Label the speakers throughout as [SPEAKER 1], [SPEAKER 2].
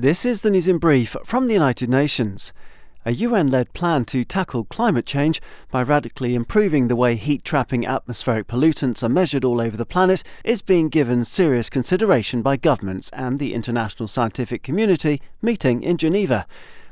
[SPEAKER 1] This is the news in brief from the United Nations. A UN led plan to tackle climate change by radically improving the way heat trapping atmospheric pollutants are measured all over the planet is being given serious consideration by governments and the international scientific community meeting in Geneva.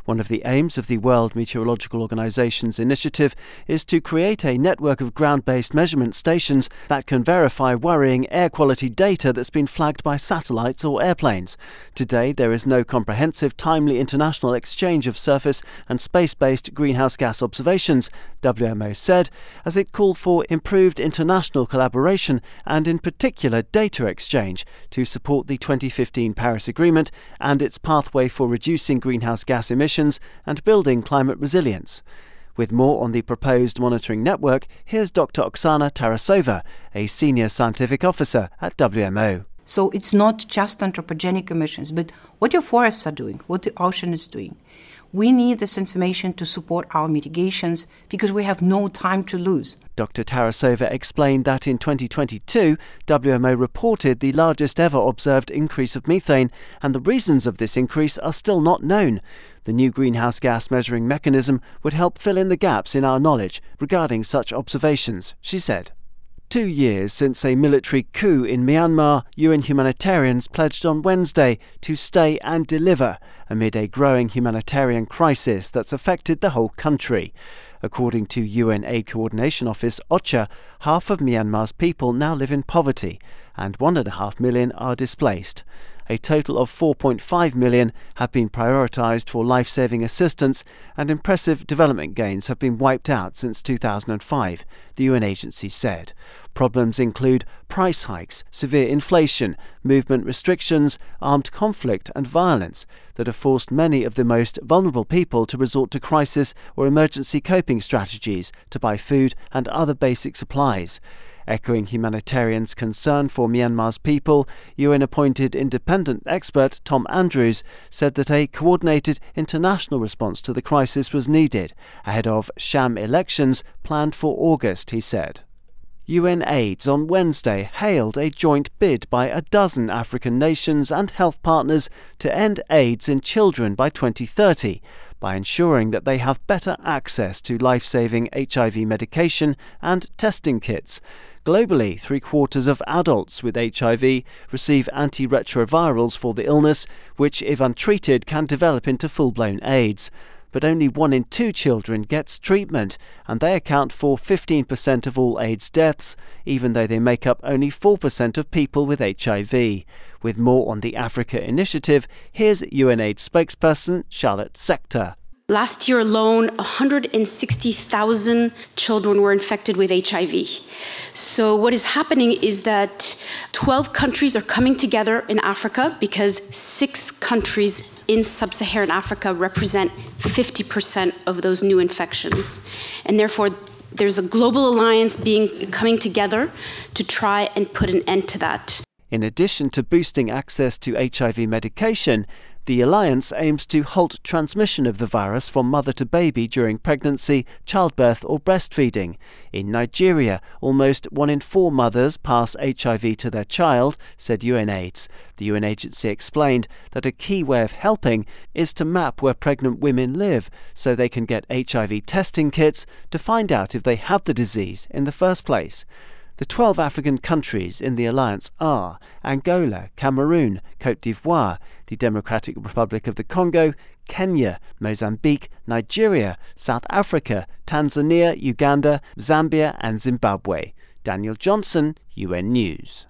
[SPEAKER 1] One of the aims of the World Meteorological Organization's initiative is to create a network of ground based measurement stations that can verify worrying air quality data that's been flagged by satellites or airplanes. Today, there is no comprehensive, timely international exchange of surface and space based greenhouse gas observations, WMO said, as it called for improved international collaboration and, in particular, data exchange to support the 2015 Paris Agreement and its pathway for reducing greenhouse gas emissions emissions and building climate resilience. With more on the proposed monitoring network, here's Dr. Oksana Tarasova, a senior scientific officer at WMO.
[SPEAKER 2] So it's not just anthropogenic emissions, but what your forests are doing, what the ocean is doing. We need this information to support our mitigations because we have no time to lose.
[SPEAKER 1] Dr. Tarasova explained that in 2022, WMO reported the largest ever observed increase of methane, and the reasons of this increase are still not known. The new greenhouse gas measuring mechanism would help fill in the gaps in our knowledge regarding such observations, she said. Two years since a military coup in Myanmar, UN humanitarians pledged on Wednesday to stay and deliver amid a growing humanitarian crisis that's affected the whole country. According to UN Aid Coordination Office OCHA, half of Myanmar's people now live in poverty and 1.5 million are displaced a total of 4.5 million have been prioritised for life saving assistance, and impressive development gains have been wiped out since 2005, the UN agency said. Problems include price hikes, severe inflation, movement restrictions, armed conflict, and violence that have forced many of the most vulnerable people to resort to crisis or emergency coping strategies to buy food and other basic supplies. Echoing humanitarians' concern for Myanmar's people, UN appointed independent expert Tom Andrews said that a coordinated international response to the crisis was needed ahead of sham elections planned for August, he said. UNAIDS on Wednesday hailed a joint bid by a dozen African nations and health partners to end AIDS in children by 2030 by ensuring that they have better access to life saving HIV medication and testing kits. Globally, three quarters of adults with HIV receive antiretrovirals for the illness, which, if untreated, can develop into full blown AIDS. But only one in two children gets treatment, and they account for 15% of all AIDS deaths, even though they make up only 4% of people with HIV. With more on the Africa Initiative, here's UNAIDS spokesperson Charlotte Sector.
[SPEAKER 3] Last year alone, 160,000 children were infected with HIV. So, what is happening is that 12 countries are coming together in Africa because six countries in sub Saharan Africa represent 50% of those new infections. And therefore, there's a global alliance being coming together to try and put an end to that.
[SPEAKER 1] In addition to boosting access to HIV medication, the alliance aims to halt transmission of the virus from mother to baby during pregnancy, childbirth, or breastfeeding. In Nigeria, almost one in four mothers pass HIV to their child, said UNAIDS. The UN agency explained that a key way of helping is to map where pregnant women live so they can get HIV testing kits to find out if they have the disease in the first place. The 12 African countries in the alliance are Angola, Cameroon, Cote d'Ivoire, the Democratic Republic of the Congo, Kenya, Mozambique, Nigeria, South Africa, Tanzania, Uganda, Zambia, and Zimbabwe. Daniel Johnson, UN News.